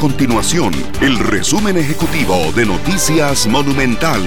continuación el resumen ejecutivo de Noticias Monumental.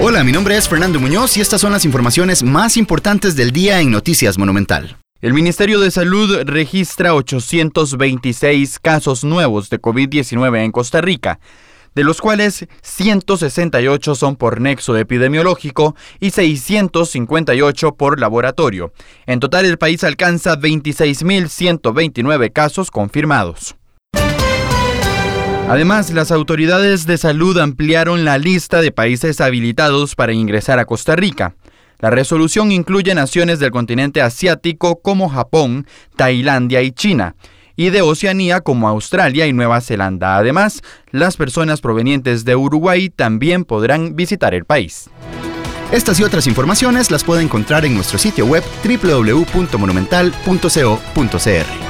Hola, mi nombre es Fernando Muñoz y estas son las informaciones más importantes del día en Noticias Monumental. El Ministerio de Salud registra 826 casos nuevos de COVID-19 en Costa Rica, de los cuales 168 son por nexo epidemiológico y 658 por laboratorio. En total el país alcanza 26.129 casos confirmados. Además, las autoridades de salud ampliaron la lista de países habilitados para ingresar a Costa Rica. La resolución incluye naciones del continente asiático como Japón, Tailandia y China, y de Oceanía como Australia y Nueva Zelanda. Además, las personas provenientes de Uruguay también podrán visitar el país. Estas y otras informaciones las puede encontrar en nuestro sitio web www.monumental.co.cr.